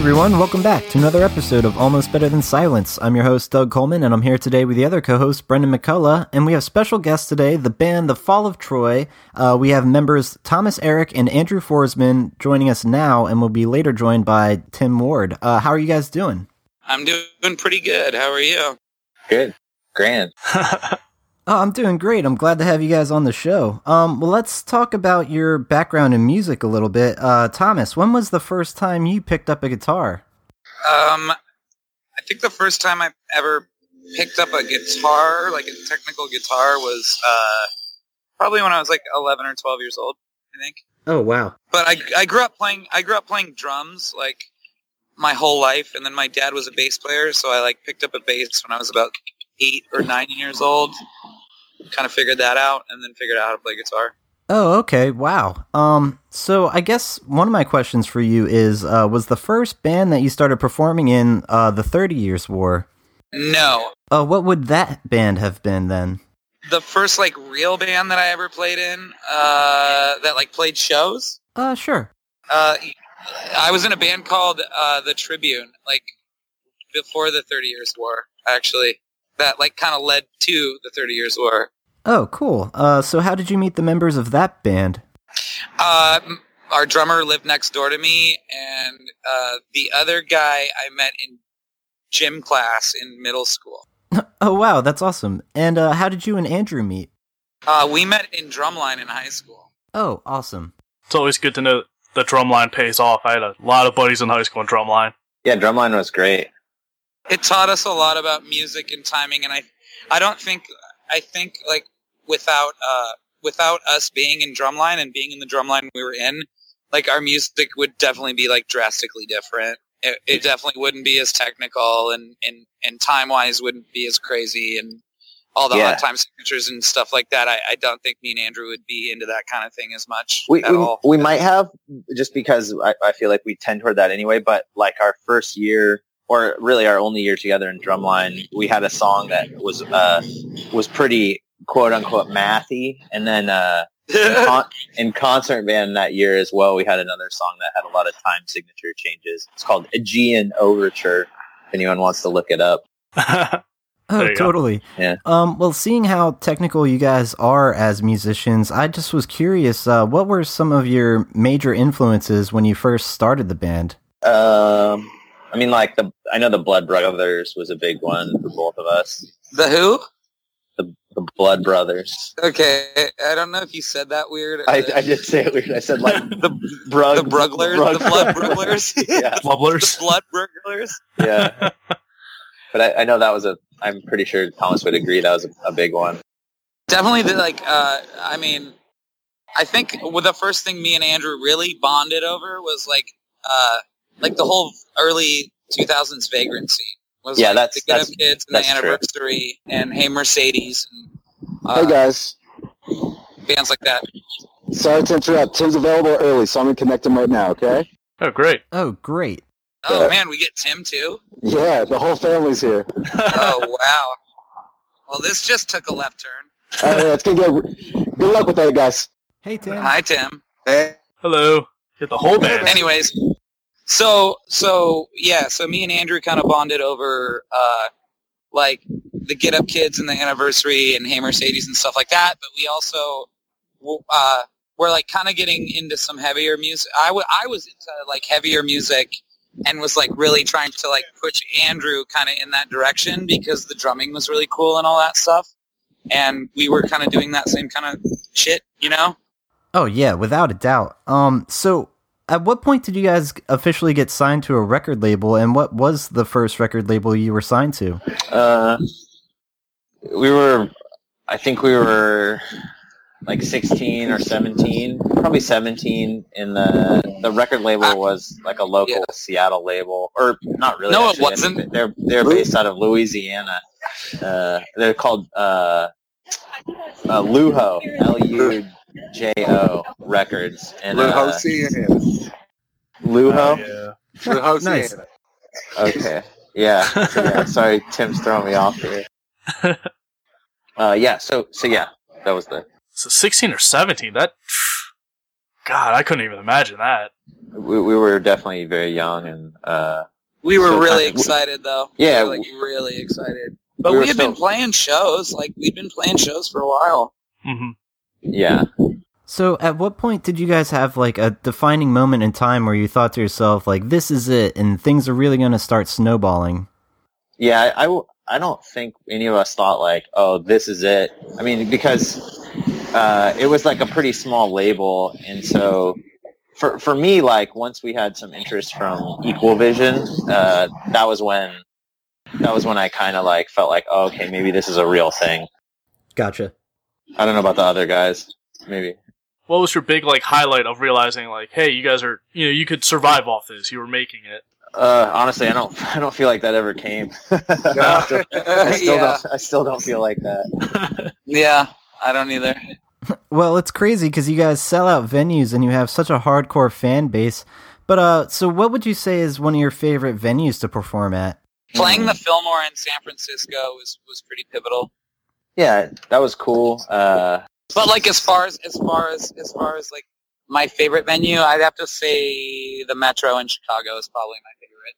Hey everyone, welcome back to another episode of Almost Better Than Silence. I'm your host, Doug Coleman, and I'm here today with the other co host, Brendan McCullough. And we have special guests today, the band The Fall of Troy. Uh, we have members Thomas Erak and Andrew Forsman joining us now, and we'll be later joined by Tim Ward. Uh, how are you guys doing? I'm doing pretty good. How are you? Good. Grand. Oh, I'm doing great. I'm glad to have you guys on the show. Um, well, let's talk about your background in music a little bit. Uh, Thomas, when was the first time you picked up a guitar? Um, I think the first time I ever picked up a guitar, like a technical guitar, was uh, probably when I was like 11 or 12 years old. I think. Oh wow! But I, I grew up playing I grew up playing drums like my whole life, and then my dad was a bass player, so I like picked up a bass when I was about eight or nine years old. Kind of figured that out, and then figured out how to play guitar. Oh, okay. Wow. Um, so I guess one of my questions for you is, uh, was the first band that you started performing in uh, the Thirty Years' War? No, Uh, what would that band have been then? the first like real band that I ever played in, uh, that like played shows. Uh, sure. Uh, I was in a band called uh, the Tribune, like before the Thirty Years' War, actually. That like kind of led to the Thirty Years' War. Oh, cool. Uh, so how did you meet the members of that band? Uh, our drummer lived next door to me, and uh, the other guy I met in gym class in middle school. oh, wow, that's awesome. And uh, how did you and Andrew meet? Uh, we met in drumline in high school. Oh, awesome. It's always good to know the drumline pays off. I had a lot of buddies in high school in drumline. Yeah, drumline was great. It taught us a lot about music and timing, and I, I don't think, I think like without, uh, without us being in drumline and being in the drumline we were in, like our music would definitely be like drastically different. It, it definitely wouldn't be as technical and, and, and time wise wouldn't be as crazy and all the Yeah. odd time signatures and stuff like that. I, I don't think me and Andrew would be into that kind of thing as much We at we, all. we might have just because I, I feel like we tend toward that anyway. But like our first year, or really our only year together in drumline, we had a song that was uh was pretty quote unquote mathy, and then uh in, con- in concert band that year as well, we had another song that had a lot of time signature changes. It's called Aegean Overture. If anyone wants to look it up. Oh, There go. totally. Yeah. Um, well, seeing how technical you guys are as musicians, I just was curious. Uh, what were some of your major influences when you first started the band? Um, I mean, like the I know the Blood Brothers was a big one for both of us. the who? The the Blood Brothers. Okay, I don't know if you said that weird. I, the- I did say it weird. I said like the brug, the Bruglers, brug- the blood Bruglers, yeah, the blood Bruglers. yeah. But I, I know that was a. I'm pretty sure Thomas would agree that was a, a big one. Definitely, the, like, uh, I mean, I think the first thing me and Andrew really bonded over was like, uh, like the whole early 2000s vagrant scene. Was Yeah, like, that's- the Get Up Kids and the that's true. Anniversary and Hey Mercedes and uh, Hey guys, bands like that. sorry to interrupt. Tim's available early, so I'm gonna connect him right now. Okay? oh, great. Oh, great. Oh Yeah. man, we get Tim too. Yeah, the whole family's here. Oh wow. Well, this just took a left turn. All right, it's gonna get. Good luck with that, guys. Hey, Tim. Hi, Tim. Hey. Hello. Get the whole band. anyways so so yeah so me and andrew kind of bonded over uh like the get up kids and the anniversary and hey mercedes and stuff like that but we also uh were like kind of getting into some heavier music I w- I was into like heavier music and was like really trying to like push andrew kind of in that direction because the drumming was really cool and all that stuff and we were kind of doing that same kind of shit you know Oh yeah, without a doubt. Um, so at what point did you guys officially get signed to a record label, and what was the first record label you were signed to? Uh, we were. I think we were like 16 or 17, probably 17. In the the record label was like a local Yeah. Seattle label, or not really. No, it actually. I think wasn't. They're they're based out of Louisiana. Uh, they're called uh, uh, Lujo, L U J O Records, and uh, Luhosiana. Lujo. yeah. Luhosiana. Nice. Okay. Yeah. Yeah. Sorry, Tim's throwing me off here. Uh, yeah. So so yeah, that was the So 16 or 17, that God, I couldn't even imagine that. We, we were definitely very young and uh, We were So really kind of- excited though. Yeah, we were, like really excited. But we we, were had been playing shows. Like we'd been playing shows for a while. hmm yeah. So, at what point did you guys have like a defining moment in time where you thought to yourself, like, this is it, and things are really going to start snowballing? Yeah, I, I don't think any of us thought like, oh, this is it. I mean, because uh, it was like a pretty small label, and so for for me, like once we had some interest from Equal Vision, uh, that was when that was when I kind of like felt like, oh, okay, maybe this is a real thing. Gotcha. I don't know about the other guys, maybe. What was your big like highlight of realizing like, hey, you guys are, you know, you could survive off this. You were making it. Uh, honestly, I don't I don't feel like that ever came. I still, I still yeah, don't I still don't feel like that. yeah. I don't either. Well, it's crazy because you guys sell out venues and you have such a hardcore fan base. But, uh, so what would you say is one of your favorite venues to perform at? Playing the Fillmore in San Francisco was was pretty pivotal. Yeah, that was cool. Uh, But like as far as as far as as far as like my favorite venue, I'd have to say the Metro in Chicago is probably my favorite.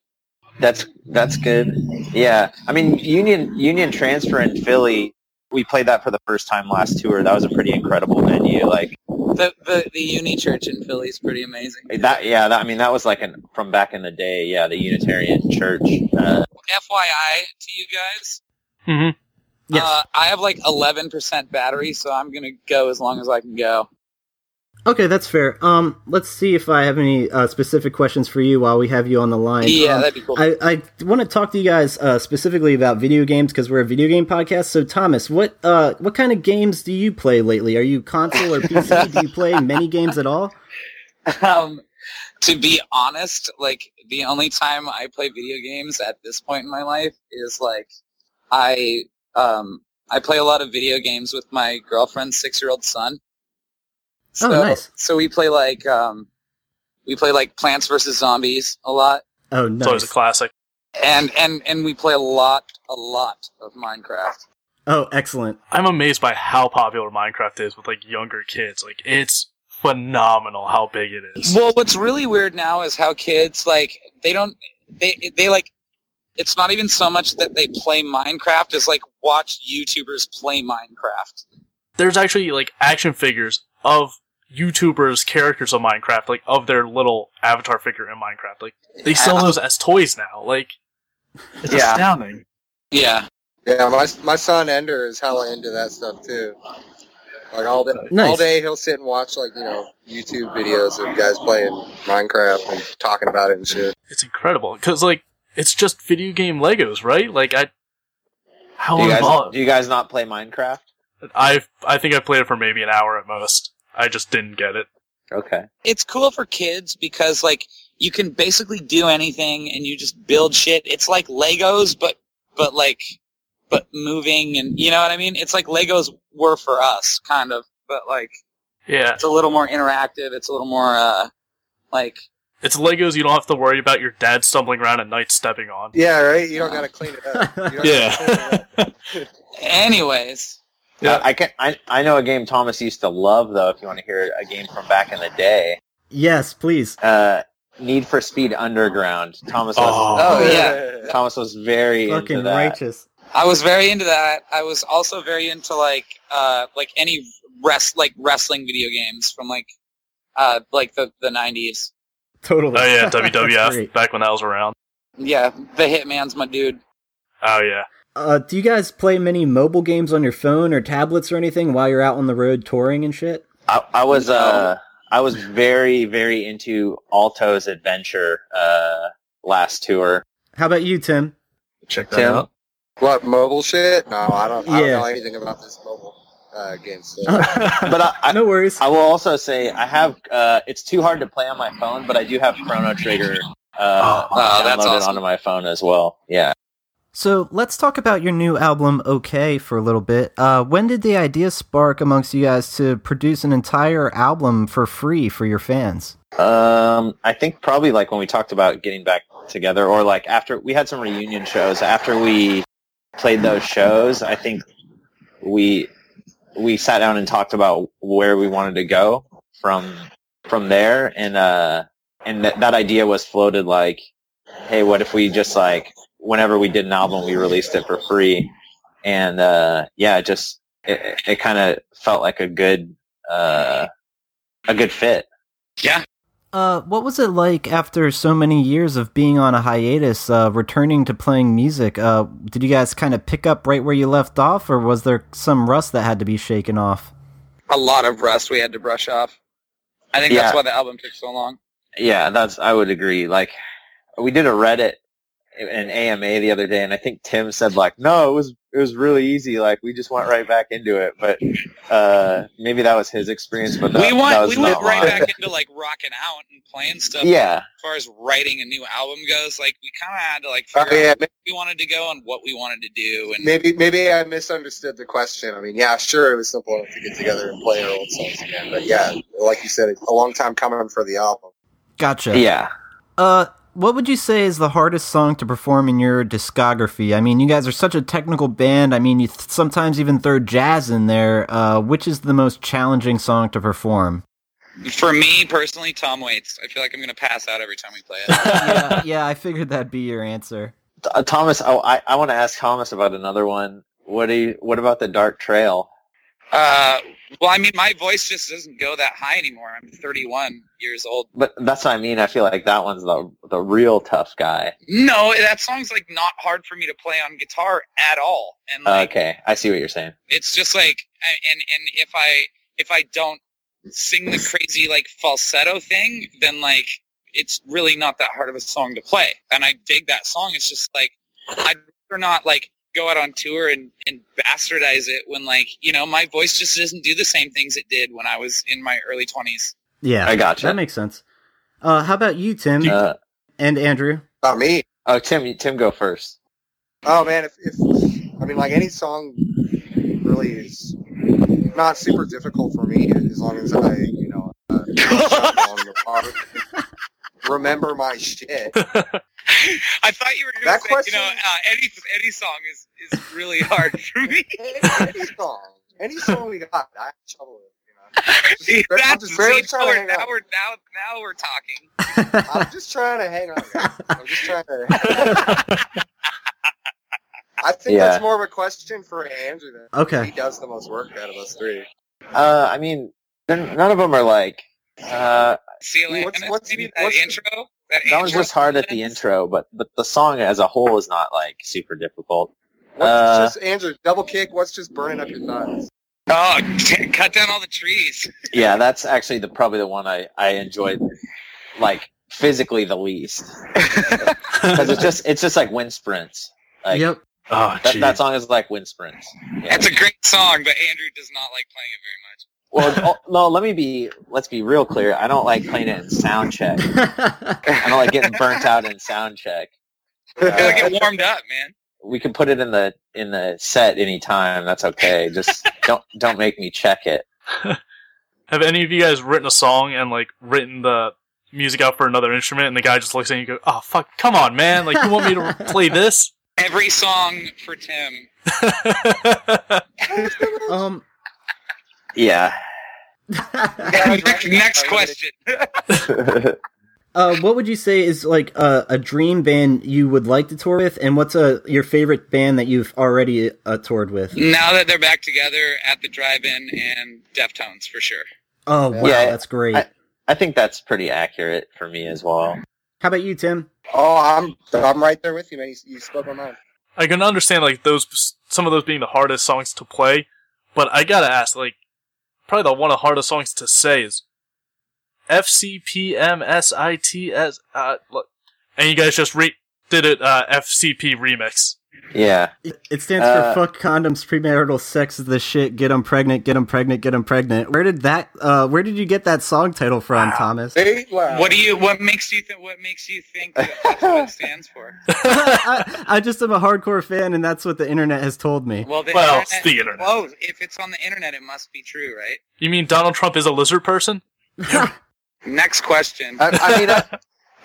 That's that's good. Yeah, I mean Union Union Transfer in Philly. We played that for the first time last tour. That was a pretty incredible venue. Like The the, the Uni Church in Philly is pretty amazing. that. Yeah, that, I mean that was like an, from back in the day. Yeah, the Unitarian Church. Uh, FYI to you guys, hmm Yes. uh, I have like 11% battery, so I'm gonna go as long as I can go. Okay, that's fair. Um, let's see if I have any uh, specific questions for you while we have you on the line. Yeah, Um, that'd be cool. I, I want to talk to you guys uh, specifically about video games because we're a video game podcast. So, Thomas, what uh, what kind of games do you play lately? Are you console or PC? do you play many games at all? um, to be honest, like the only time I play video games at this point in my life is like I um I play a lot of video games with my girlfriend's six year old son. So, nice. So we play like um we play like Plants vs Zombies a lot, Oh, nice. It's always a classic. and and and we play a lot a lot of Minecraft. Oh, excellent. I'm amazed by how popular Minecraft is with like younger kids. Like it's phenomenal how big it is. Well, what's really weird now is how kids like they don't they they like it's not even so much that they play Minecraft as like watch YouTubers play Minecraft. There's actually like action figures of YouTubers characters of Minecraft, like of their little avatar figure in Minecraft. Like they sell those as toys now. Like it's Yeah. astounding. Yeah. Yeah, my my son Ender is hella into that stuff too. Like all day, Nice. all day he'll sit and watch like you know YouTube videos of guys playing Minecraft and talking about it and shit. It's incredible because like it's just video game Legos, right? Like I, how do you guys involved? do you guys not play Minecraft? I I think I played it for maybe an hour at most. I just didn't get it. Okay. It's cool for kids because like you can basically do anything and you just build shit. It's like Legos but but like but moving and you know what I mean? It's like Legos were for us kind of, but like Yeah, it's a little more interactive. It's a little more uh like it's Legos. You don't have to worry about your dad stumbling around at night stepping on. Yeah, right. You don't gotta clean it up. You don't gotta clean it up. anyways. Yeah. I, I can. I I know a game Thomas used to love though. If you want to hear a game from back in the day, Yes, please. uh, Need for Speed Underground. Thomas was. Oh, yeah. Thomas was very Fucking into that. righteous. I was very into that. I was also very into like uh like any rest like wrestling video games from like uh like the the 90s. Totally. Oh yeah, WWF back when that was around. Yeah, the Hitman's my dude. Oh yeah. Uh, do you guys play many mobile games on your phone or tablets or anything while you're out on the road touring and shit? I, I was. Uh, I was very very into Alto's Adventure uh, last tour. How about you, Tim? Check that Tim? out. What mobile shit? No, I don't. I don't Yeah. know anything about this mobile uh, game stuff. But I, I, no worries. I will also say I have. Uh, it's too hard to play on my phone, but I do have Chrono Trigger. Uh, Oh, that's downloaded awesome. onto my phone as well. Yeah. So let's talk about your new album, OK, for a little bit. Uh, when did the idea spark amongst you guys to produce an entire album for free for your fans? Um, I think probably like when we talked about getting back together, or like after we had some reunion shows. After we played those shows, I think we we sat down and talked about where we wanted to go from from there, and uh, and that that idea was floated like, hey, what if we just like whenever we did an album, we released it for free, and uh, yeah, it just it, it kind of felt like a good uh, a good fit. Yeah. Uh, what was it like after so many years of being on a hiatus, uh, returning to playing music? Uh, did you guys kind of pick up right where you left off, or was there some rust that had to be shaken off? A lot of rust we had to brush off. I think that's why the album took so long. Yeah, that's I would agree. Like we did a Reddit an AMA the other day, and I think Tim said like, no, it was it was really easy. Like we just went right back into it. But uh, maybe that was his experience. But that, we that went was we went right mine. back into like rocking out and playing stuff. Yeah, As far as writing a new album goes, like we kind of had to like Oh, figure yeah, out where we wanted to go and what we wanted to do. And maybe maybe I misunderstood the question. I mean, yeah, sure, it was simple enough to get together and play our old songs again. But yeah, like you said, it's a long time coming for the album. Gotcha. yeah. Uh, what would you say is the hardest song to perform in your discography? I mean, you guys are such a technical band. I mean, you th- sometimes even throw jazz in there. Uh, which is the most challenging song to perform? for me personally, Tom Waits. I feel like I'm gonna pass out every time we play it. yeah, yeah, I figured that'd be your answer. Uh, Thomas, oh, I I want to ask Thomas about another one. What do you, What about the Dark Trail? Uh, well, I mean, my voice just doesn't go that high anymore. I'm 31 years old. But that's what I mean. I feel like that one's the the real tough guy. No, that song's like not hard for me to play on guitar at all. And like, okay, I see what you're saying. it's just like, and and if I if I don't sing the crazy like falsetto thing, then like it's really not that hard of a song to play. And I dig that song. It's just like I'd rather not like go out on tour and, and bastardize it when like you know my voice just doesn't do the same things it did when I was in my early 20s. Yeah, I gotcha. That makes sense. Uh, how about you, Tim Uh, and Andrew? About me. oh, Tim, Tim, go first. Oh man, if, if I mean like any song really is not super difficult for me as long as I you know uh, on the part, remember my shit. I thought you were going That to say, question- you know, uh, any any song is is really hard for me. any song, any song we got, I have trouble with. You know, I'm That's just barely see, trying now, to we're, hang now on. we're now now we're talking. I'm just trying to hang on. Guys. I'm just trying to. I think Yeah. that's more of a question for Andrew. Then he does the most work out of us three. Uh, I mean, none of them are like. Uh, See, like, What's- and what's- maybe that what's the- intro. That, that was just hard at the intro, but but the song as a whole is not like super difficult. What's Uh, just Andrew double kick? What's just burning up your thighs? Oh, cut down all the trees. Yeah, that's actually the probably the one I I enjoyed like physically the least because it's just it's just like wind sprints. Like yep. Oh, that, that song is like wind sprints. Yeah. It's a great song, but Andrew does not like playing it very much. Well, oh, no, let me be let's be real clear. I don't like playing it in sound check. I don't like getting burnt out in sound check. I feel Uh, it warmed up, man. we can put it in the in the set anytime. That's okay. Just don't don't make me check it. Have any of you guys written a song and like written the music out for another instrument, and the guy just looks at you and you go, "Oh fuck, come on, man! Like you want me to play this?" Every song for Tim. um. Yeah. next, next question. Uh, what would you say is like a, a dream band you would like to tour with, and what's a your favorite band that you've already uh, toured with? now that they're back together at the drive-in and Deftones for sure. Oh wow, Yeah, that's great. I- I think that's pretty accurate for me as well. How about you, Tim? Oh, I'm I'm right there with you, man. You, you spoke my mind. I can understand like those some of those being the hardest songs to play, but I gotta ask, like, probably the one of the hardest songs to say is F C P M S I T S. Uh, look, and you guys just re- did it uh, FCP remix. Yeah. It, it stands Uh, for fuck condoms, premarital sex is the shit. Get 'em pregnant, get 'em pregnant, get 'em pregnant. Where did that? Uh, where did you get that song title from, Wow. Thomas? Hey, wow. What do you? What makes you think? What makes you think that that's what it stands for? I, I just am a hardcore fan, and that's what the internet has told me. Well, the Well, internet, it's the internet. Whoa, if it's on the internet, it must be true, right? You mean Donald Trump is a lizard person? Next question. I, I mean, I,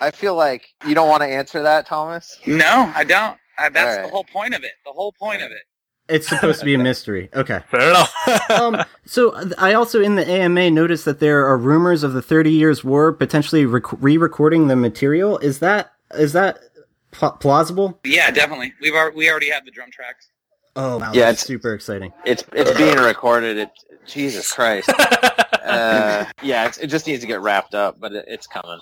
I feel like you don't want to answer that, Thomas. no, I don't. Uh, that's All right. the whole point of it. The whole point of it. It's supposed to be a mystery. Okay. Fair enough. um, so uh, I also in the AMA noticed that there are rumors of the Thirty Years' War potentially rec- re-recording the material. Is that is that pl- plausible? Yeah, definitely. We've al- we already have the drum tracks. Oh, wow, Yeah, it's- super exciting. It's it's being recorded. It Jesus Christ. Uh, yeah, it's, it just needs to get wrapped up, but it, it's coming.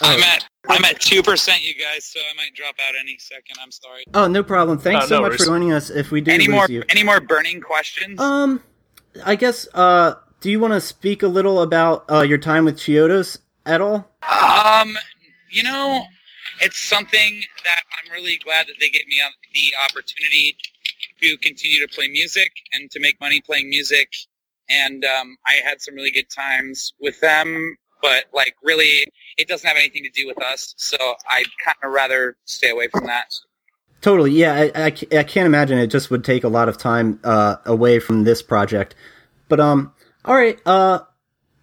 I'm at I'm at two percent, you guys. So I might drop out any second. I'm sorry. Oh, no problem. Thanks Oh, so no much worries. for joining us. If we do Any lose more you, any more burning questions? um, I guess. Uh, do you want to speak a little about uh, your time with Chiodos at all? Um, you know, it's something that I'm really glad that they gave me the opportunity to continue to play music and to make money playing music. And um, I had some really good times with them, but like really, it doesn't have anything to do with us. So I'd kind of rather stay away from that. Totally. Yeah, I, I, I can't imagine it just would take a lot of time uh, away from this project. But um, all right. Uh,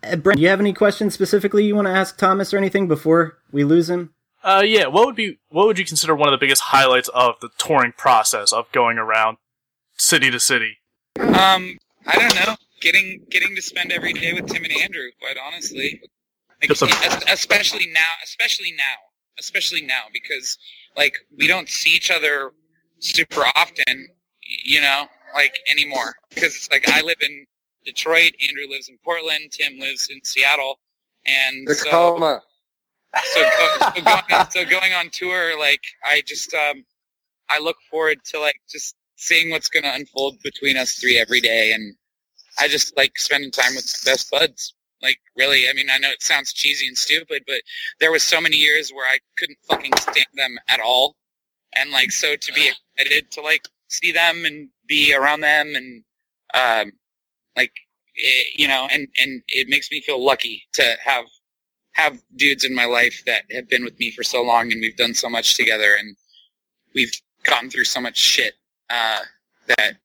uh, Brent, do you have any questions specifically you want to ask Thomas or anything before we lose him? uh, yeah. What would be what would you consider one of the biggest highlights of the touring process of going around city to city? Um, I don't know. Getting getting to spend every day with Tim and Andrew, quite honestly. Like, a- especially now, especially now, especially now, because like we don't see each other super often, you know, like anymore. Because it's like I live in Detroit, Andrew lives in Portland, Tim lives in Seattle, and so Tacoma. so, go, so, going on, so going on tour, like I just um, I look forward to like just seeing what's going to unfold between us three every day, and I just like spending time with best buds. Like really, I mean, I know it sounds cheesy and stupid, but there was so many years where I couldn't fucking stand them at all, and like so to be excited to like see them and be around them and um, like it, you know, and and it makes me feel lucky to have have dudes in my life that have been with me for so long and we've done so much together and we've gone through so much shit uh, that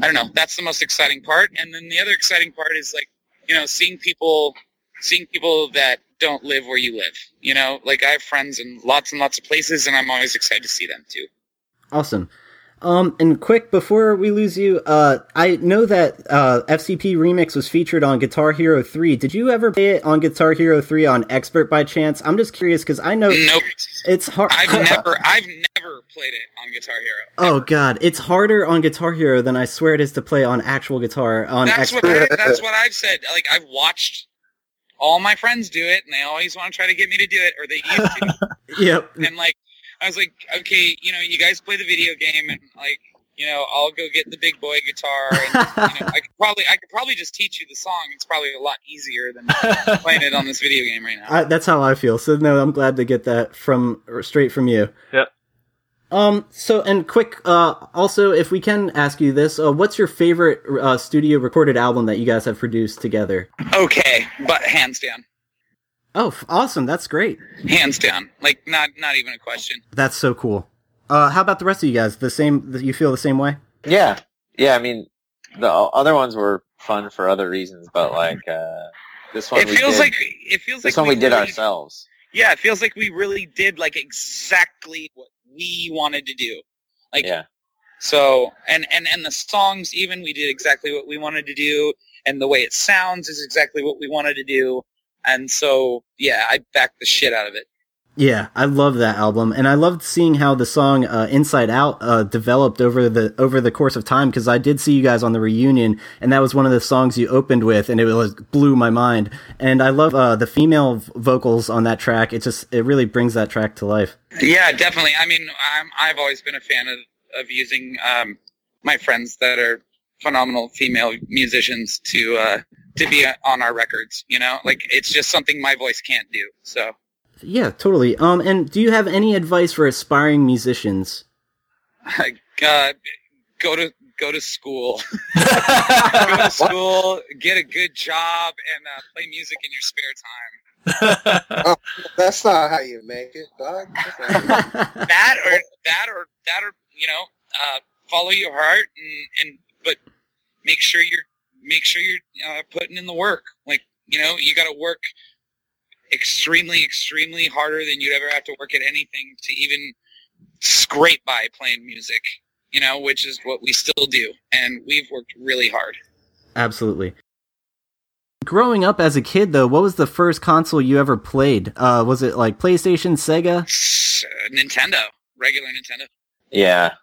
I don't know. That's the most exciting part. And then the other exciting part is like, you know, seeing people, seeing people that don't live where you live. You know, like I have friends in lots and lots of places, and I'm always excited to see them too. Awesome. Um, and quick before we lose you, uh, I know that uh, FCP Remix was featured on Guitar Hero 3. Did you ever play it on Guitar Hero 3 on Expert by chance? I'm just curious because I know Nope, it's hard. I've never, I've never played it on Guitar Hero. Oh god, it's harder on Guitar Hero than I swear it is to play on actual guitar on that's Expert. what I, that's what I've said. Like I've watched all my friends do it, and they always want to try to get me to do it, or they used to. Yep. and like I was like, okay, you know, you guys play the video game, and like, you know, I'll go get the big boy guitar, and you know, I could probably, I could probably just teach you the song. It's probably a lot easier than playing it on this video game right now. I, that's how I feel. So no, I'm glad to get that from straight from you. Yep. Um. So and quick. Uh. Also, if we can ask you this, uh, what's your favorite uh, studio recorded album that you guys have produced together? Okay, but hands down, Oh, f- awesome! That's great. hands down, like not, not even a question. That's so cool. Uh, how about the rest of you guys? The same? You feel the same way? Yeah, yeah. I mean, the other ones were fun for other reasons, but like uh, this one, It we feels did, like it feels this like one we did really- ourselves. Yeah, it feels like we really did like exactly what we wanted to do. Like Yeah, So and and and the songs even we did exactly what we wanted to do, and the way it sounds is exactly what we wanted to do, and so yeah, I backed the shit out of it. Yeah, I love that album, and I loved seeing how the song uh, "Inside Out" uh, developed over the over the course of time. Because I did see you guys on the reunion, and that was one of the songs you opened with, and it was blew my mind. And I love uh, the female vocals on that track. It just it really brings that track to life. Yeah, definitely. I mean, I'm I've always been a fan of of using um, my friends that are phenomenal female musicians to uh, to be on our records. You know, like it's just something my voice can't do. So. Yeah, totally. Um, and do you have any advice for aspiring musicians? uh, go to go to school. go to school, get a good job, and uh, play music in your spare time. That's not how you make it, dog. That's not how you- That or that or that or you know, uh, follow your heart and and but make sure you're make sure you're uh, putting in the work. Like you know, you got to work extremely, extremely harder than you'd ever have to work at anything to even scrape by playing music. you know, which is what we still do, and we've worked really hard. Absolutely. Growing up as a kid, though, what was the first console you ever played? Uh, was it like PlayStation, Sega? Uh, Nintendo, regular Nintendo. Yeah.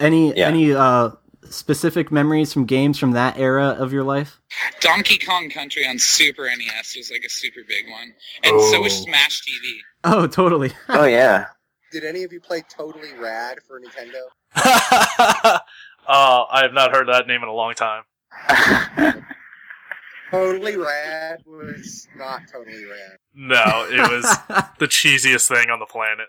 Any Yeah. any uh specific memories from games from that era of your life? Donkey Kong Country on Super NES was like a super big one, and so was Oh. Smash TV. Oh, totally. Oh yeah. Did any of you play Totally Rad for Nintendo? uh, I have not heard that name in a long time. Totally Rad was not Totally Rad. No, it was the cheesiest thing on the planet.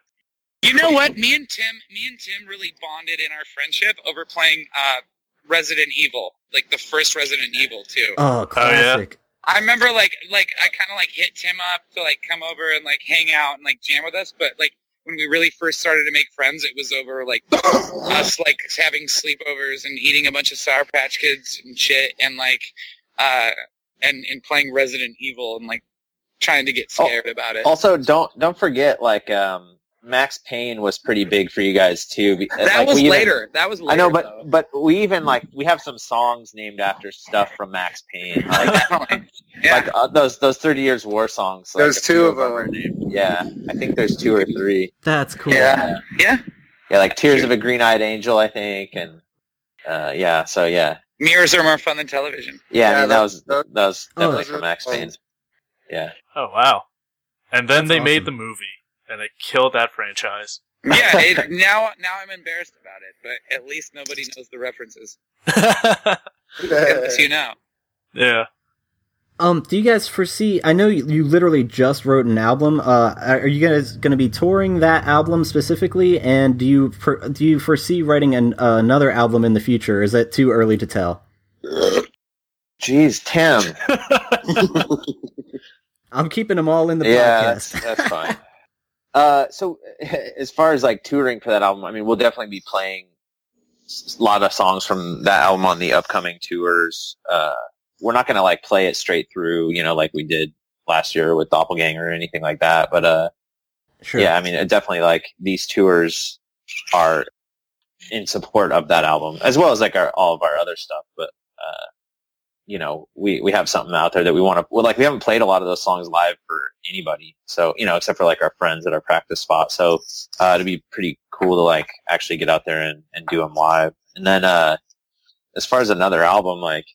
You know what? Me and Tim, me and Tim really bonded in our friendship over playing uh, Resident Evil, like the first Resident Evil too. oh, classic. I remember like like I kind of like hit Tim up to like come over and like hang out and like jam with us, but like when we really first started to make friends, it was over like us like having sleepovers and eating a bunch of Sour Patch Kids and shit, and like uh and and playing Resident Evil and like trying to get Oh, scared about it. also, don't don't forget like um, Max Payne was pretty big for you guys too. be- that like, was even- later. That was later. I know, but though. but we even like we have some songs named after stuff from Max Payne. Like, Yeah. like uh, those those Thirty Years War songs. Like, There's two of them. are them. named- Yeah, I think there's two or three. That's cool. Yeah. yeah. Yeah, like Tears of a Green Eyed Angel, I think, and uh, yeah. So yeah, Mirrors are more fun than television. yeah. I mean, that that- was that- that was Oh, definitely those from Max. Payne. Yeah. Oh wow! And then That's they made the movie, and it killed that franchise. Yeah. It, now now I'm embarrassed about it, but at least nobody knows the references. At you know. yeah. Um, do you guys foresee? I know you, you literally just wrote an album. Uh, are you guys going to be touring that album specifically? And do you for, do you foresee writing an, uh, another album in the future? Is that too early to tell? Jeez, Tim. I'm keeping them all in the yeah, that's, podcast. that's fine. Uh, so as far as like touring for that album, I mean, we'll definitely be playing a lot of songs from that album on the upcoming tours. Uh, we're not going to like play it straight through, you know, like we did last year with Doppelganger or anything like that. But, uh, sure. yeah, I mean, definitely like these tours are in support of that album as well as like our, all of our other stuff. But, uh, you know, we, we have something out there that we want to, well, like we haven't played a lot of those songs live for anybody. So, you know, except for like our friends at our practice spot. So, uh, it'd be pretty cool to like actually get out there and, and do them live. And then, uh, as far as another album, like,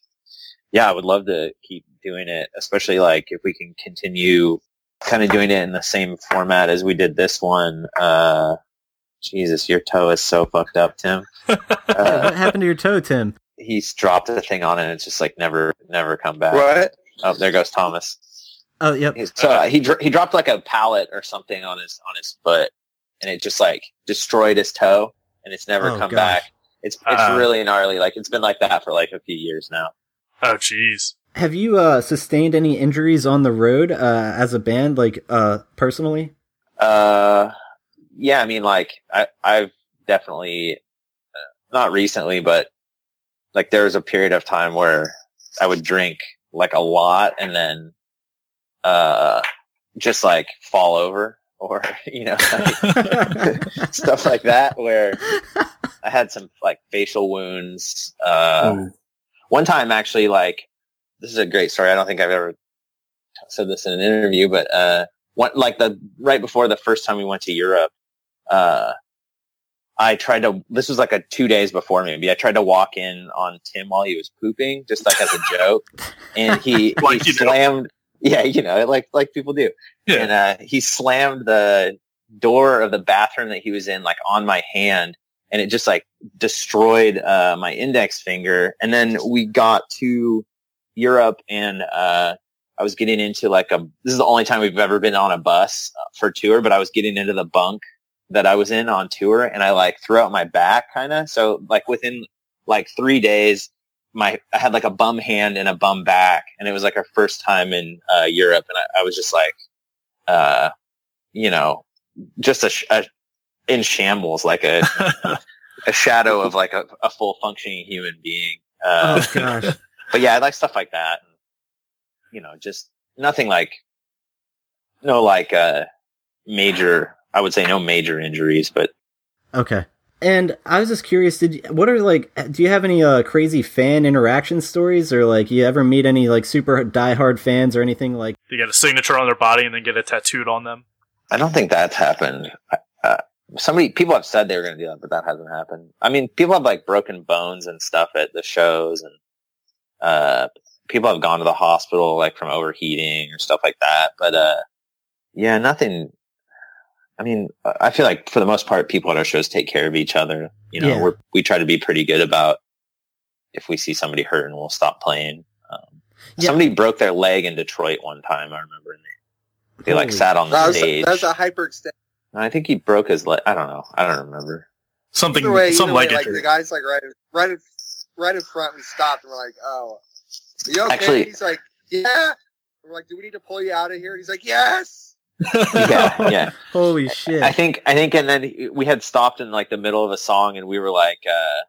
yeah, I would love to keep doing it, especially like if we can continue kind of doing it in the same format as we did this one. Uh, Jesus, your toe is so fucked up, Tim. Uh, what happened to your toe, Tim? He's dropped the thing on it and it's just like never, never come back. What? Oh, there goes Thomas. Oh, yep. He's- So uh, he dr- he dropped like a pallet or something on his on his foot, and it just like destroyed his toe, and it's never Oh, come gosh. back. It's it's Ah. really gnarly. Like it's been like that for like a few years now. Oh jeez. Have you uh, sustained any injuries on the road uh, as a band, like uh, personally? Uh, yeah, I mean, like I I've definitely uh, not recently, but like there was a period of time where I would drink like a lot and then uh just like fall over or you know like, stuff like that where I had some like facial wounds. Uh, Ooh. one time actually, like this is a great story. I don't think I've ever said this in an interview, but uh, one like the right before the first time we went to Europe, uh, I tried to. This was like a two days before maybe. I tried to walk in on Tim while he was pooping, just like as a joke, and he Like he slammed. Yeah, you know, like like people do Yeah. and uh, he slammed the door of the bathroom that he was in like on my hand and it just like destroyed uh, my index finger and then we got to europe and uh, i was getting into like a this is the only time we've ever been on a bus uh, for tour but i was getting into the bunk that i was in on tour and i like threw out my back kind of so like within like three days my I had like a bum hand and a bum back, and it was like our first time in uh, Europe, and I, I was just like, uh, you know, just a, sh- a in shambles, like a a shadow of like a, a full functioning human being. Uh, oh gosh. but yeah, I like stuff like that. And, you know, just nothing like no like uh major. I would say no major injuries, but Okay. And I was just curious, did you, what are like? Do you have any uh, crazy fan interaction stories, or like you ever meet any like super diehard fans or anything like? They get a signature on their body and then get it tattooed on them. I don't think that's happened. Uh, somebody, people have said they were going to do that, but that hasn't happened. I mean, people have like broken bones and stuff at the shows, and uh, people have gone to the hospital like from overheating or stuff like that. But uh, yeah, nothing. I mean, I feel like for the most part, people at our shows take care of each other. You know, Yeah. we're, we try to be pretty good about if we see somebody hurt and we'll stop playing. Um, Yeah. Somebody broke their leg in Detroit one time. I remember, and they, they like sat on the That was, stage. that was a hyperextend. I think he broke his leg. I don't know. I don't remember. Something, Either way, some either way, leg like injury. the guy's like right, right, in, right in front. We stopped and we're like, "Oh, are you okay?" Actually- he's like, "Yeah." We're like, "Do we need to pull you out of here?" He's like, "Yes." Yeah, yeah. Holy shit! I think I think, and then we had stopped in like the middle of a song, and we were like, uh,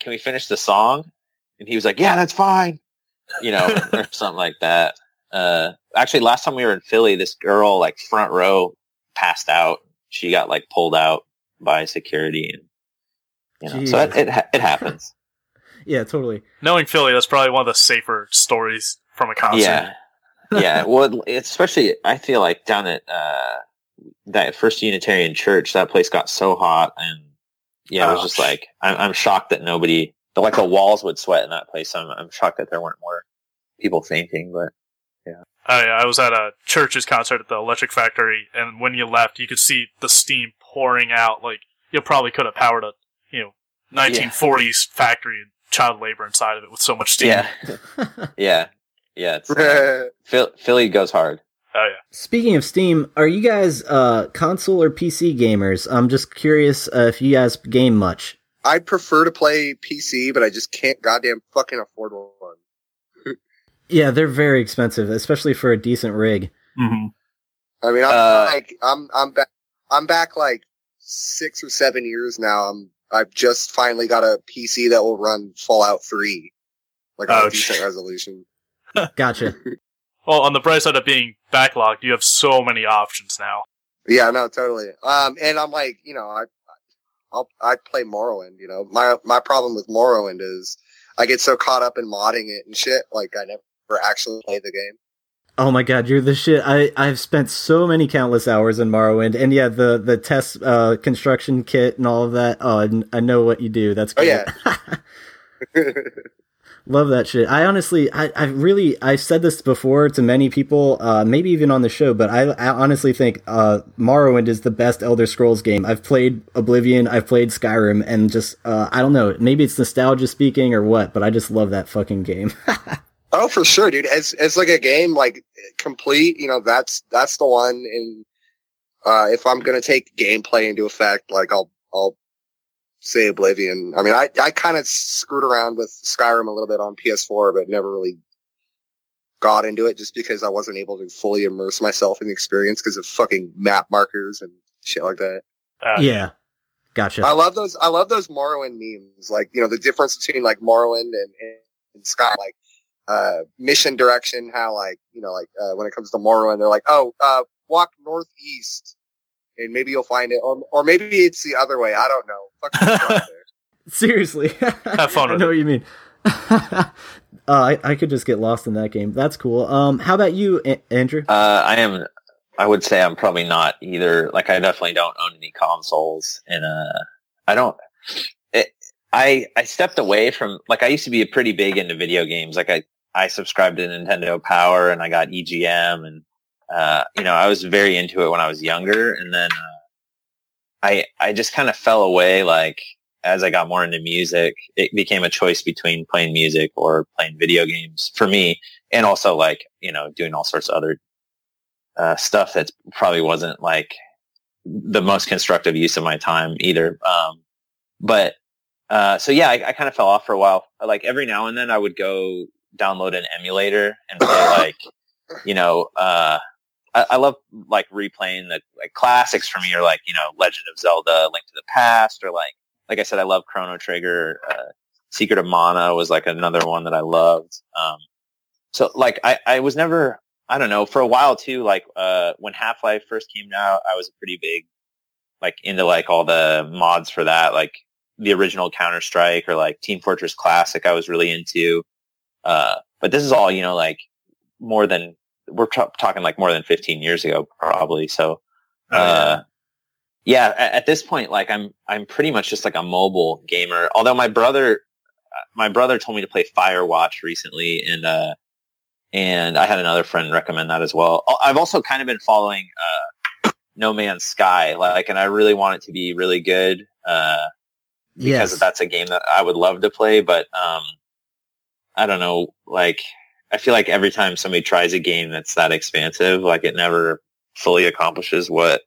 "Can we finish the song?" And he was like, "Yeah, that's fine," you know, or something like that. Uh, actually, last time we were in Philly, this girl like front row passed out. She got like pulled out by security, and you know, so it it, it happens. yeah, totally. Knowing Philly, that's probably one of the safer stories from a concert. Yeah, yeah. Well, especially I feel like down at uh, that First Unitarian Church, that place got so hot, and yeah, I was just like, I'm, I'm shocked that nobody, like the walls would sweat in that place. I'm, I'm shocked that there weren't more people fainting. But yeah. I, I was at a Chvrches concert at the Electric Factory, and when you left, you could see the steam pouring out. Like you probably could have powered a you know 1940s factory and child labor inside of it with so much steam. yeah, yeah, yeah. It's, uh, Phil, Philly goes hard. Oh yeah. Speaking of Steam, are you guys uh, console or PC gamers? I'm just curious uh, if you guys game much. I prefer to play PC, but I just can't goddamn fucking afford one. Yeah, they're very expensive, especially for a decent rig. Mm-hmm. I mean, I'm Uh, like, I'm, I'm back, I'm back like six or seven years now. I'm, I've just finally got a PC that will run Fallout 3, like on a Ouch. decent resolution. Gotcha. Well, on the bright side of being backlogged, you have so many options now. Yeah, no, totally. Um, and I'm like, you know, I, I'll, I play Morrowind. You know, my my problem with Morrowind is I get so caught up in modding it and shit, like I never actually play the game. oh my god, you're the shit. I I've spent so many countless hours in Morrowind, and yeah, the the test uh, construction kit and all of that. Oh, I, I know what you do. That's Oh, yeah. Love that shit. I honestly, I, I really, I've said this before to many people, uh, maybe even on the show, but I, I honestly think uh, Morrowind is the best Elder Scrolls game. I've played Oblivion, I've played Skyrim, and just, uh, I don't know, maybe it's nostalgia speaking or what, but I just love that fucking game. Oh, for sure, dude. As as like a game like complete, you know, that's that's the one. And uh, if I'm gonna take gameplay into effect, like I'll I'll say Oblivion. I mean, I I kind of screwed around with Skyrim a little bit on PS4, but never really got into it just because I wasn't able to fully immerse myself in the experience because of fucking map markers and shit like that. Uh, yeah. Gotcha. I love those. I love those Morrowind memes. Like you know the difference between like Morrowind and, and, and Sky. Like uh, mission direction. How like you know like uh, when it comes to Morrowind, they're like, oh, uh, walk northeast, and maybe you'll find it, or or maybe it's the other way. I don't know. Fucking go out there. Seriously. Have fun I with know what you mean. uh, I, I could just get lost in that game. That's cool. Um, how about you, A- Andrew? Uh, I am. I would say I'm probably not either. Like, I definitely don't own any consoles, and uh, I don't. It, I I stepped away from like I used to be pretty big into video games. Like I I subscribed to Nintendo Power, and I got EGM, and uh, you know I was very into it when I was younger, and then uh, I I just kind of fell away. Like as I got more into music, it became a choice between playing music or playing video games for me, and also like you know doing all sorts of other uh, stuff that probably wasn't like the most constructive use of my time either. Um, but uh, so yeah, I, I kind of fell off for a while. Like every now and then, I would go download an emulator and play like you know. I, I love like replaying the like classics for me, or like you know Legend of Zelda: Link to the Past, or like like I said, I love Chrono Trigger. Uh, Secret of Mana was like another one that I loved. Um, so like I, I was never I don't know for a while too like uh when Half Life first came out I was pretty big like into like all the mods for that, like the original Counter Strike or like Team Fortress Classic. I was really into. Uh, but this is all you know, like more than we're t- talking like more than 15 years ago, probably. So, Oh, yeah. uh, yeah, at, at this point, like I'm, I'm pretty much just like a mobile gamer. Although my brother, uh, my brother told me to play Firewatch recently, and uh, and I had another friend recommend that as well. I'll- I've also kind of been following uh, No Man's Sky, like, and I really want it to be really good uh, because Yes. that's a game that I would love to play. But um, I don't know, like, I feel like every time somebody tries a game that's that expansive, like, it never fully accomplishes what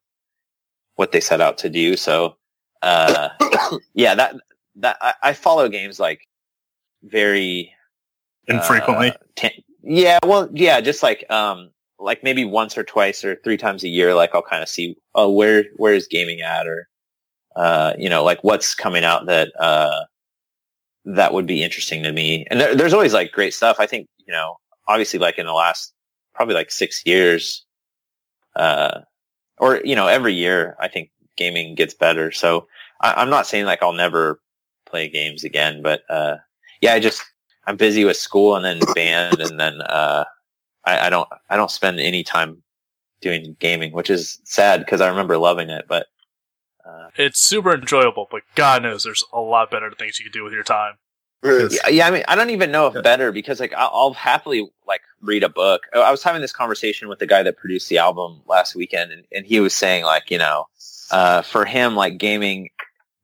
what they set out to do. So, uh, yeah, that that I, I follow games like very Infrequently. uh, ta- yeah, well, yeah, just like um, like maybe once or twice or three times a year, like I'll kind of see, oh, where where is gaming at, or uh, you know, like what's coming out that uh that would be interesting to me. And there, there's always like great stuff. I think you know, obviously, like in the last probably like six years, uh, or you know, every year, I think gaming gets better. So I, I'm not saying like I'll never play games again, but uh, yeah, I just I'm busy with school and then band, and then uh, I, I don't I don't spend any time doing gaming, which is sad because I remember loving it. But uh, It's super enjoyable, but God knows there's a lot better things you can do with your time. yeah, yeah, I mean, I don't even know if better because like I'll, I'll happily like read a book. I I was having this conversation with the guy that produced the album last weekend, and, and he was saying like you know, uh, for him like gaming,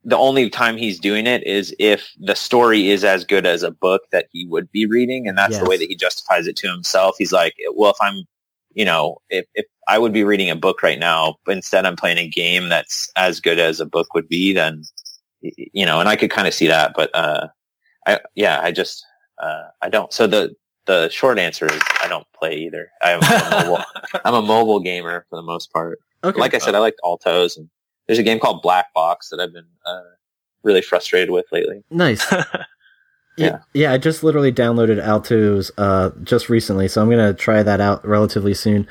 the only time he's doing it is if the story is as good as a book that he would be reading, and that's the way that he justifies it to himself. He's like, well, if I'm, you know, if if I would be reading a book right now, but instead I'm playing a game that's as good as a book would be, then you know, and I could kind of see that, but uh, I yeah, I just uh, I don't. So the the short answer is I don't play either. I'm a mobile, I'm a mobile gamer for the most part. okay. Like I said, I like Altos, and there's a game called Blackbox that I've been uh, really frustrated with lately. nice. Yeah. Yeah, yeah. I just literally downloaded Altos uh just recently, so I'm gonna try that out relatively soon.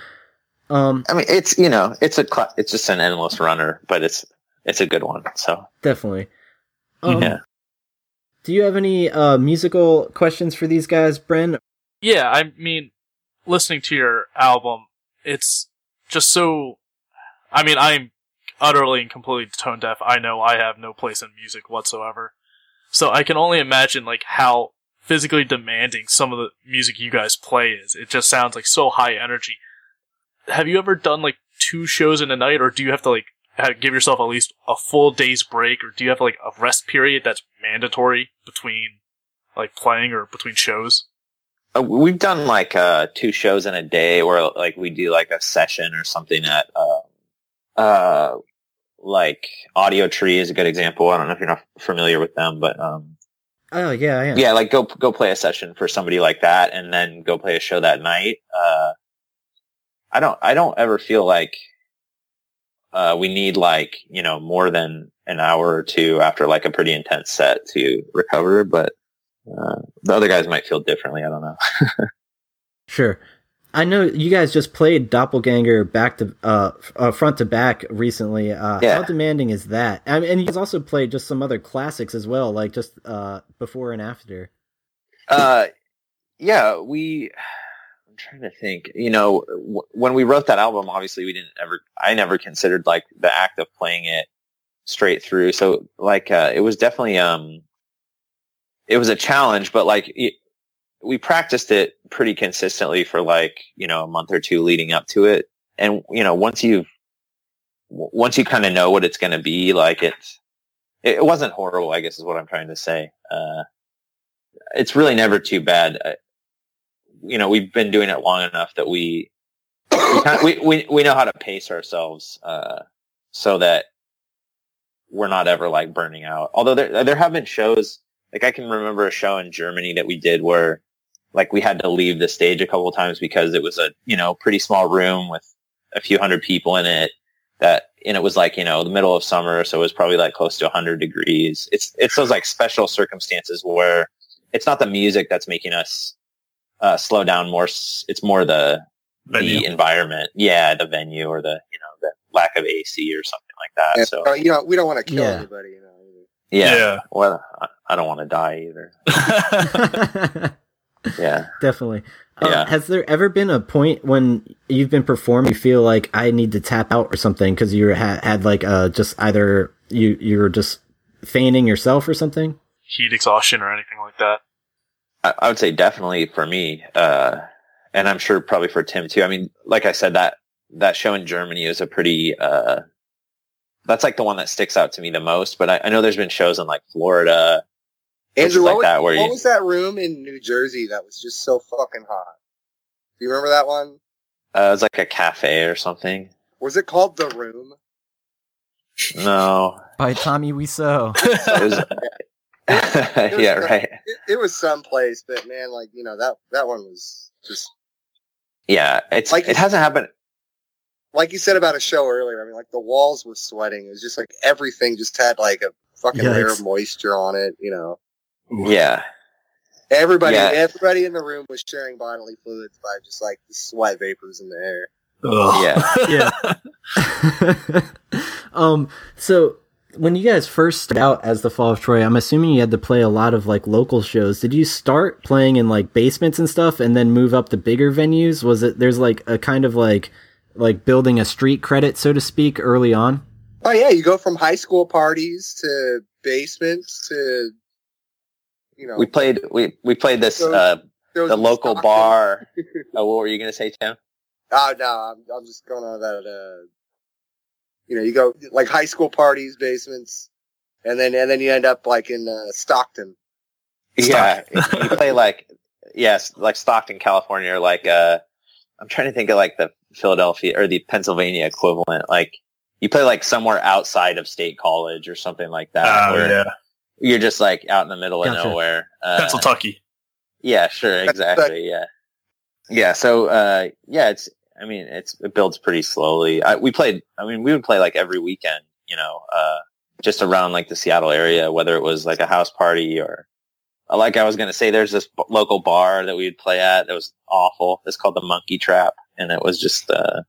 Um, I mean, it's you know, it's a cl- it's just an endless runner, but it's it's a good one. So definitely. Um, yeah. Do you have any uh musical questions for these guys, Bren? Yeah, I mean, listening to your album, it's just so. I mean, I'm utterly and completely tone deaf. I know I have no place in music whatsoever. So I can only imagine, like, how physically demanding some of the music you guys play is. It just sounds like so high energy. Have you ever done, like, two shows in a night, or do you have to, like, have, give yourself at least a full day's break, or do you have, like, a rest period that's mandatory between, like, playing or between shows? Uh, we've done like uh, two shows in a day, or like we do like a session or something at uh, uh, like Audiotree is a good example. I don't know if you're not familiar with them, but um, Oh yeah, I am. yeah, like go go play a session for somebody like that, and then go play a show that night. Uh, I don't I don't ever feel like uh, we need like you know more than an hour or two after like a pretty intense set to recover, but uh, the other guys might feel differently. I don't know. Sure. I know you guys just played Doppelganger back to uh, uh front to back recently. Uh Yeah. how demanding is that? I mean, and you guys also played just some other classics as well, like just uh before and after. Uh, yeah, we. Trying to think. You know, w- when we wrote that album, obviously we didn't ever. I never considered like the act of playing it straight through. So like, uh, it was definitely um, it was a challenge, but like it, we practiced it pretty consistently for like you know a month or two leading up to it, and you know once you've once you kind of know what it's going to be, like it's it, it wasn't horrible. I guess is what I'm trying to say. Uh, it's really never too bad. You know, we've been doing it long enough that we we, kind of, we, we we know how to pace ourselves uh, so that we're not ever like burning out. Although there there have been shows like I can remember a show in Germany that we did where like we had to leave the stage a couple of times because it was a you know pretty small room with a few hundred people in it that and it was like you know the middle of summer so it was probably like close to 100 degrees it's it's those like special circumstances where it's not the music that's making us uh, slow down more it's more the Venue. the environment yeah the venue or the you know the, lack of AC or something like that. And, so uh, you know, we don't want to kill Yeah. anybody. You know. yeah, well, I, I don't want to die either. Yeah, Definitely. Uh, Yeah. Has there ever been a point when you've been performing, you feel like I need to tap out or something because you ha- had like uh just either you you were just feigning yourself or something? Heat exhaustion or anything like that. I, I would say definitely for me, uh, and I'm sure probably for Tim too. I mean, like I said, that that show in Germany is a pretty. Uh, that's like the one that sticks out to me the most. But I, I know there's been shows in like Florida. Places Andrew, like what, was, that where what you- was that room in New Jersey that was just so fucking hot? Do you remember that one? Uh, it was like a cafe or something. Was it called The Room? No, By Tommy Wiseau. it was. yeah, right. It, it was someplace, but man, like you know that that one was just Yeah, it's Like- it hasn't happened. like you said about a show earlier. I mean, like the walls were sweating. It was just like everything just had like a fucking layer of moisture on it. You know, Yeah, everybody Yeah. everybody in the room was sharing bodily fluids by just like the sweat vapors in the air. yeah. yeah. um. So when you guys first started out as the Fall of Troy, I'm assuming you had to play a lot of like local shows. Did you start playing in like basements and stuff, and then move up to bigger venues? Was it there's like a kind of like like building a street credit, so to speak, early on? Oh yeah, you go from high school parties to basements to you know We played we we played this So- uh shows the local Stockton. bar. Oh, what were you gonna say, Tim? Oh no, I'm, I'm just going on that. Uh, you know, you go like high school parties, basements, and then and then you end up like in uh, Stockton. Yeah, you play like yes, like Stockton, California, or like uh, I'm trying to think of like the Philadelphia or the Pennsylvania equivalent. Like you play like somewhere outside of State College or something like that. Oh where yeah, You're just like out in the middle of Gotcha. nowhere. Uh, Pennsylvania. Yeah, sure, exactly. Yeah, yeah. So, uh, yeah, it's. I mean, it's it builds pretty slowly. I, we played. I mean, we would play like every weekend. You know, uh, just around like the Seattle area, whether it was like a house party or, uh, like I was gonna say, there's this b- local bar that we would play at that was awful. It's called the Monkey Trap, and it was just. uh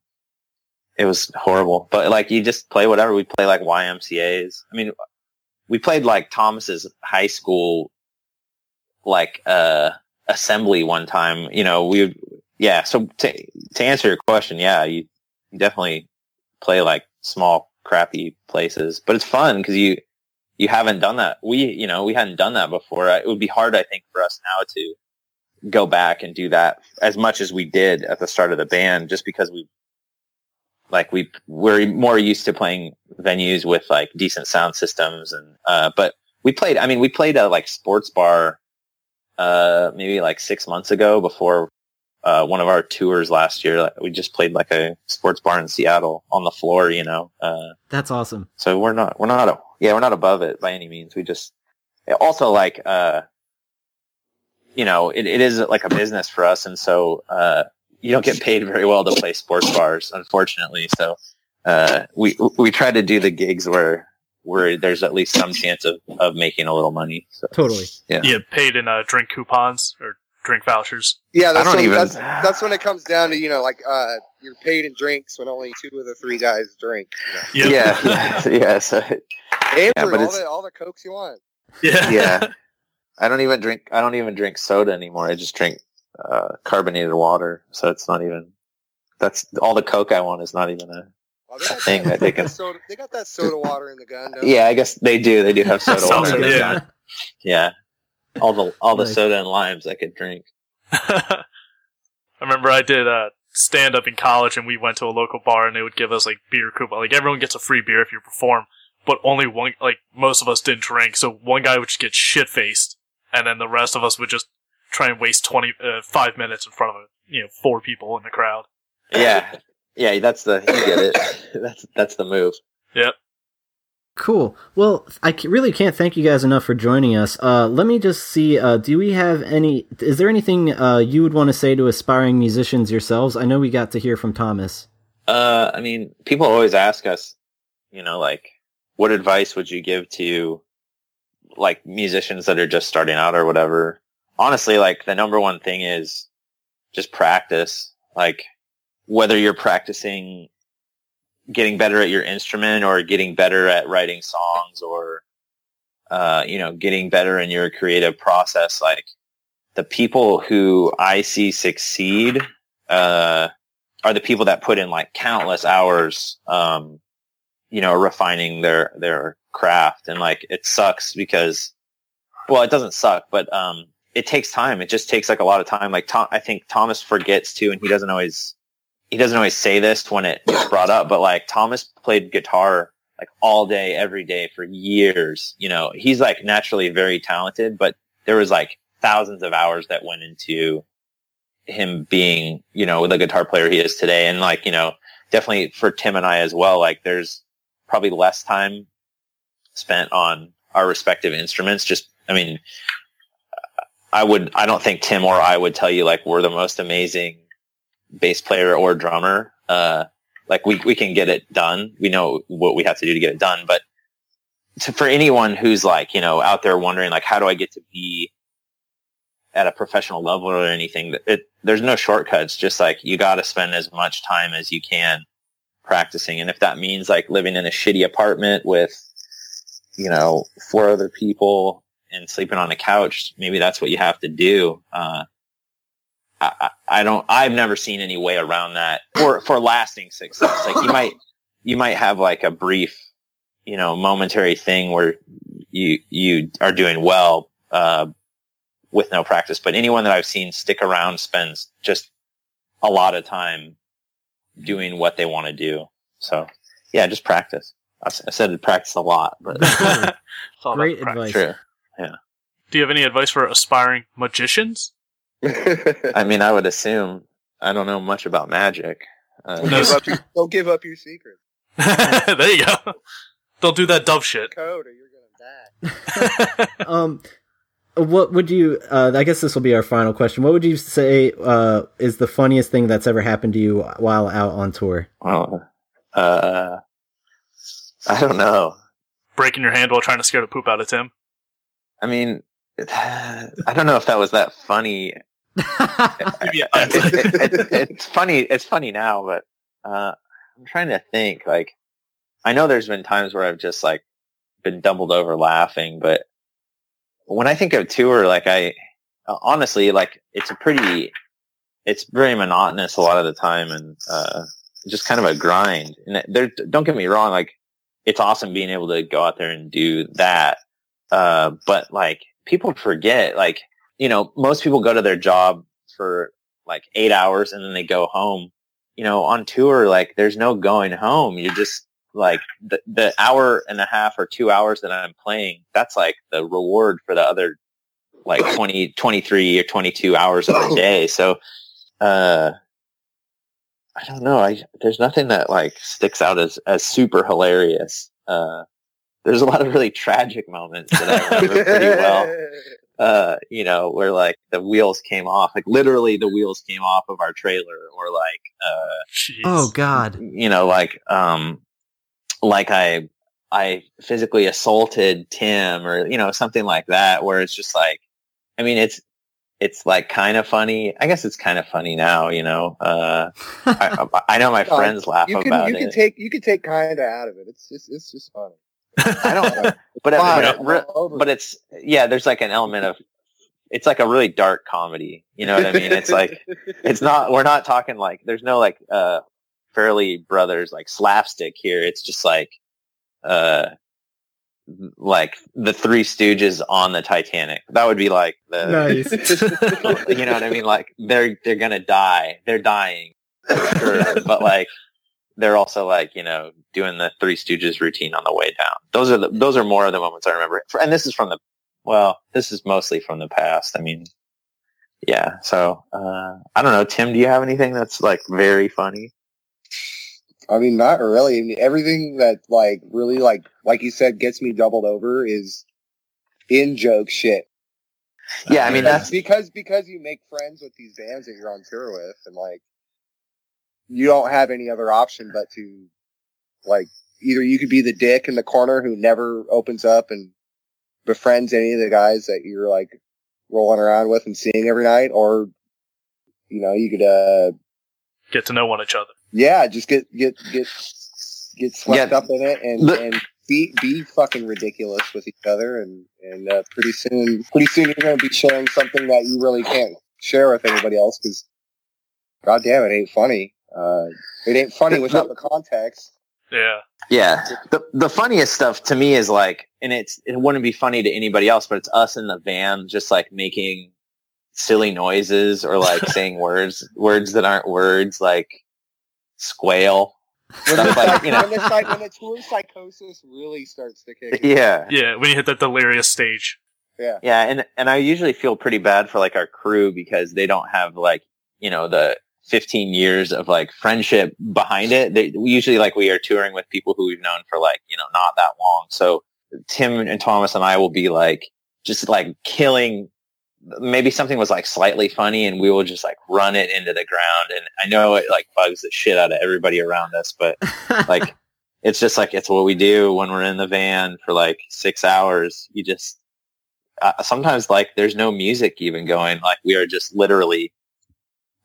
it was horrible, but like you just play whatever. We play like YMCA's. I mean, we played like Thomas's high school, like uh assembly one time. You know, we yeah. So to to answer your question, yeah, you definitely play like small, crappy places, but it's fun because you you haven't done that. We you know we hadn't done that before. It would be hard, I think, for us now to go back and do that as much as we did at the start of the band, just because we like we we're more used to playing venues with like decent sound systems and uh but we played i mean we played a like sports bar uh maybe like six months ago before uh one of our tours last year. We just played like a sports bar in seattle on the floor you know uh That's awesome. so we're not we're not a, yeah we're not above it by any means. We just also like uh you know it, it is like a business for us and so uh you don't get paid very well to play sports bars unfortunately. So uh we we try to do the gigs where where there's at least some chance of of making a little money. So Totally. yeah. You get paid in uh, drink coupons or drink vouchers. Yeah, that's don't when, even- that's, that's when it comes down to you know like uh, you're paid in drinks when only two of the three guys drink. You know? yeah yeah, yeah so Andrew, but all it's- the all the cokes you want. Yeah. yeah i don't even drink i don't even drink soda anymore i just drink uh carbonated water so it's not even that's all the coke i want is not even a Oh, they thing that they can- soda, they got that soda water in the gun. Yeah i guess they do they do have soda water in the yeah. gun. yeah all the all the Nice. soda and limes i could drink I remember I did uh, stand up in college, and we went to a local bar, and they would give us like beer coupon. Like everyone gets a free beer if you perform, but only one. Like most of us didn't drink, so one guy would just get shit faced, and then the rest of us would just try and waste twenty uh, five minutes in front of you know four people in the crowd. yeah yeah that's the you get it that's that's the move Cool. Well, I really can't thank you guys enough for joining us. Uh, let me just see. Uh, do we have any? Is there anything uh, you would want to say to aspiring musicians yourselves? I know we got to hear from Thomas. Uh, I mean, people always ask us, you know, like, what advice would you give to, like, musicians that are just starting out or whatever? Honestly, like, the number one thing is just practice. Like, whether you're practicing, getting better at your instrument or getting better at writing songs or uh, you know getting better in your creative process like the people who i see succeed uh, are the people that put in like countless hours um, you know refining their their craft. And like it sucks because well it doesn't suck but um it takes time. It just takes like a lot of time. Like Tom, i think thomas forgets too and he doesn't always he doesn't always say this when it gets brought up but like thomas played guitar like all day every day for years you know he's like naturally very talented but there was like thousands of hours that went into him being you know the guitar player he is today and like you know definitely for tim and i as well like there's probably less time spent on our respective instruments. Just, I mean, I would, I don't think Tim or I would tell you like we're the most amazing bass player or drummer. Uh, like we, we can get it done. We know what we have to do to get it done. But to, for anyone who's like, you know, out there wondering like, how do I get to be at a professional level or anything, it, there's no shortcuts. Just like you got to spend as much time as you can practicing. And if that means like living in a shitty apartment with, you know, four other people and sleeping on a couch, maybe that's what you have to do. Uh, I, I don't, I've never seen any way around that for, for lasting success. Like you might, you might have like a brief, you know, momentary thing where you, you are doing well, uh, with no practice, but anyone that I've seen stick around spends just a lot of time doing what they want to do. So yeah, just practice. I said practice a lot, but great advice. True. Yeah. Do you have any advice for aspiring magicians? I mean, I would assume I don't know much about magic. Uh, don't, give up your, don't give up your secret. there you go. Don't do that dove shit. Code, or you're gonna die. um, what would you? Uh, I guess this will be our final question. What would you say uh, is the funniest thing that's ever happened to you while out on tour? Well, uh, I don't know. Breaking your hand while trying to scare the poop out of Tim. I mean, I don't know if that was that funny. It, it, it, it's funny. It's funny now, but uh, I'm trying to think. Like, I know there's been times where I've just like been doubled over laughing, but when I think of tour, like I honestly like it's a pretty, it's very monotonous a lot of the time, and uh, just kind of a grind. And there, don't get me wrong, like it's awesome being able to go out there and do that. Uh, but like people forget, like, you know, most people go to their job for like eight hours and then they go home. You know, on tour, like there's no going home. You're just like the, the hour and a half or two hours that I'm playing. That's like the reward for the other like 20, 23 or 22 hours of the day. So, uh, I don't know. I there's nothing that like sticks out as as super hilarious. Uh, there's a lot of really tragic moments that I remember pretty well. Uh, you know, where like the wheels came off, like literally the wheels came off of our trailer, or like, uh, oh god, you know, like, um, like I, I physically assaulted Tim, or you know, something like that, where it's just like, I mean, it's it's like kind of funny. I guess it's kind of funny now, you know. Uh, I, I, know my friends laugh you can, about you it. You can take you can take kind of out of it. It's just it's just funny. I don't, but but, but it's yeah. There's like an element of it's like a really dark comedy. You know what I mean? It's like it's not. We're not talking like there's no like uh Farrelly Brothers like slapstick here. It's just like uh like the Three Stooges on the Titanic. That would be like the nice. you know what I mean? Like they're they're gonna die. They're dying, sure. but like they're also like you know doing the Three Stooges routine on the way down. Those are the those are more of the moments I remember. And this is from the well, this is mostly from the past. I mean, yeah. So uh, I don't know, Tim. Do you have anything that's like very funny? I mean, not really. I mean, everything that like really like like you said gets me doubled over is in joke shit. Yeah, I mean that's because because you make friends with these bands that you're on tour with, and like you don't have any other option but to like either you could be the dick in the corner who never opens up and befriends any of the guys that you're like rolling around with and seeing every night, or you know you could uh get to know one each other. Yeah, just get get get get swept Yeah. up in it and, The- and be be fucking ridiculous with each other and and uh, pretty soon pretty soon you're going to be sharing something that you really can't share with anybody else because god damn it ain't funny uh, it ain't funny without the context Yeah. Yeah. The the funniest stuff to me is like, and it's it wouldn't be funny to anybody else, but it's us in the van just like making silly noises or like saying words words that aren't words, like squale. when the, like, you know. when, the, psych- when the tour psychosis really starts to kick in. Yeah. Yeah, when you hit that delirious stage. yeah Yeah, and and I usually feel pretty bad for like our crew because they don't have like you know the 15 years of like friendship behind it. They we usually like we are touring with people who we've known for like you know not that long. So Tim and Thomas and I will be like just like killing. Maybe something was like slightly funny, and we will just like run it into the ground. And I know it like bugs the shit out of everybody around us, but like it's just like it's what we do when we're in the van for like six hours. You just uh, sometimes like there's no music even going. Like we are just literally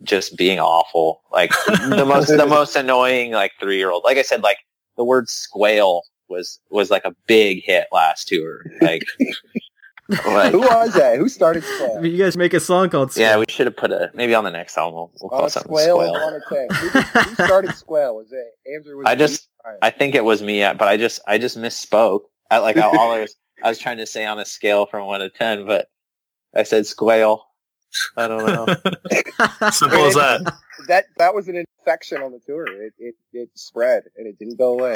just being awful. Like the most the most annoying like three year old. Like I said, like the word squale was was like a big hit last tour. Like, like who was that who started Squale? you guys make a song called yeah, we should have put a maybe on the next album. We'll, we'll call on something Squale, squale. on a ten. Who, who started Squale? Was it Andrew? Was I just- you? All right. I think it was me, uh, but I just I just misspoke. I like all I was I was trying to say on a scale from one to ten, but I said squale. I don't know. Simple as that. that that was an infection on the tour. It, it it spread and it didn't go away.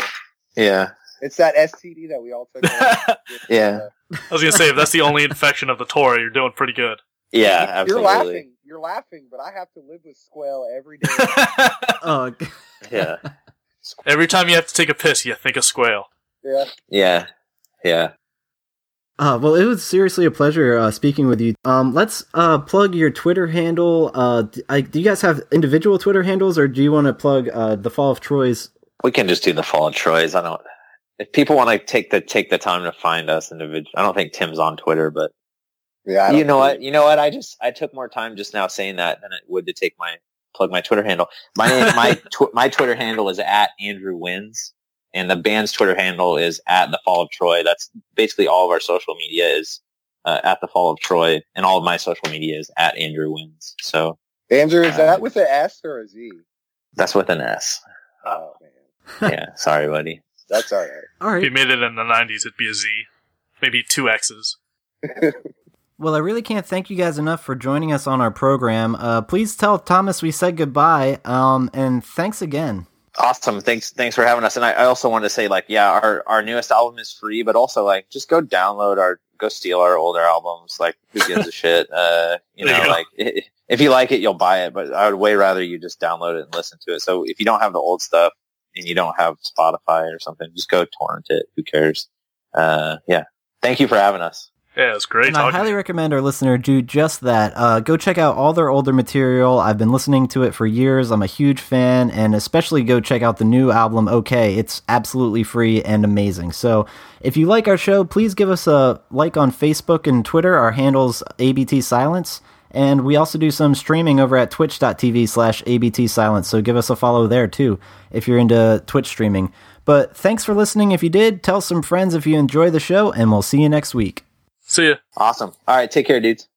yeah, It's that STD that we all took. away. Yeah. I was gonna say if that's the only infection of the tour, you're doing pretty good. yeah, absolutely. You're laughing. You're laughing, but I have to live with Squale every day. oh, Yeah, Every time you have to take a piss, you think of Squale. yeah. yeah, yeah. Uh, well, it was seriously a pleasure uh, speaking with you. Um, let's uh, plug your Twitter handle. Uh, d- I, do you guys have individual Twitter handles, or do you want to plug uh, the Fall of Troy's? We can just do the fall of Troy's. I don't. If people want to take the take the time to find us individual, I don't think Tim's on Twitter, but Yeah. You know think- what? You know what? I just I took more time just now saying that than it would to take my plug my Twitter handle. My name, my tw- my Twitter handle is at Andrew Wins, and the band's Twitter handle is at the Fall of Troy. That's basically all of our social media is uh, at the Fall of Troy, and all of my social media is at Andrew Wins. So Andrew, is that with an S or a Z? that's with an S. Oh man, Yeah, sorry, buddy. that's all right. All If you made it in the '90s, it'd be a Z, maybe two X's. Well, I really can't thank you guys enough for joining us on our program. Uh, please tell Thomas we said goodbye. Um, and thanks again. Awesome. Thanks. Thanks for having us. And I, I also want to say, like, yeah, our, our newest album is free, but also like, just go download our, go steal our older albums. Like, who gives a shit? Uh, you know, you like, if you like it, you'll buy it. But I would way rather you just download it and listen to it. So if you don't have the old stuff and you don't have Spotify or something, just go torrent it. Who cares? Uh, yeah. Thank you for having us. Yeah, it's great and I highly recommend our listener do just that. Uh, go check out all their older material. I've been listening to it for years. I'm a huge fan, and especially go check out the new album. Okay, it's absolutely free and amazing. So, if you like our show, please give us a like on Facebook and Twitter. Our handles ABT Silence, and we also do some streaming over at Twitch.tv slash ABT Silence. So give us a follow there too if you're into Twitch streaming. But thanks for listening. If you did, tell some friends if you enjoy the show, and we'll see you next week. See ya. Awesome. All right. Take care, dudes.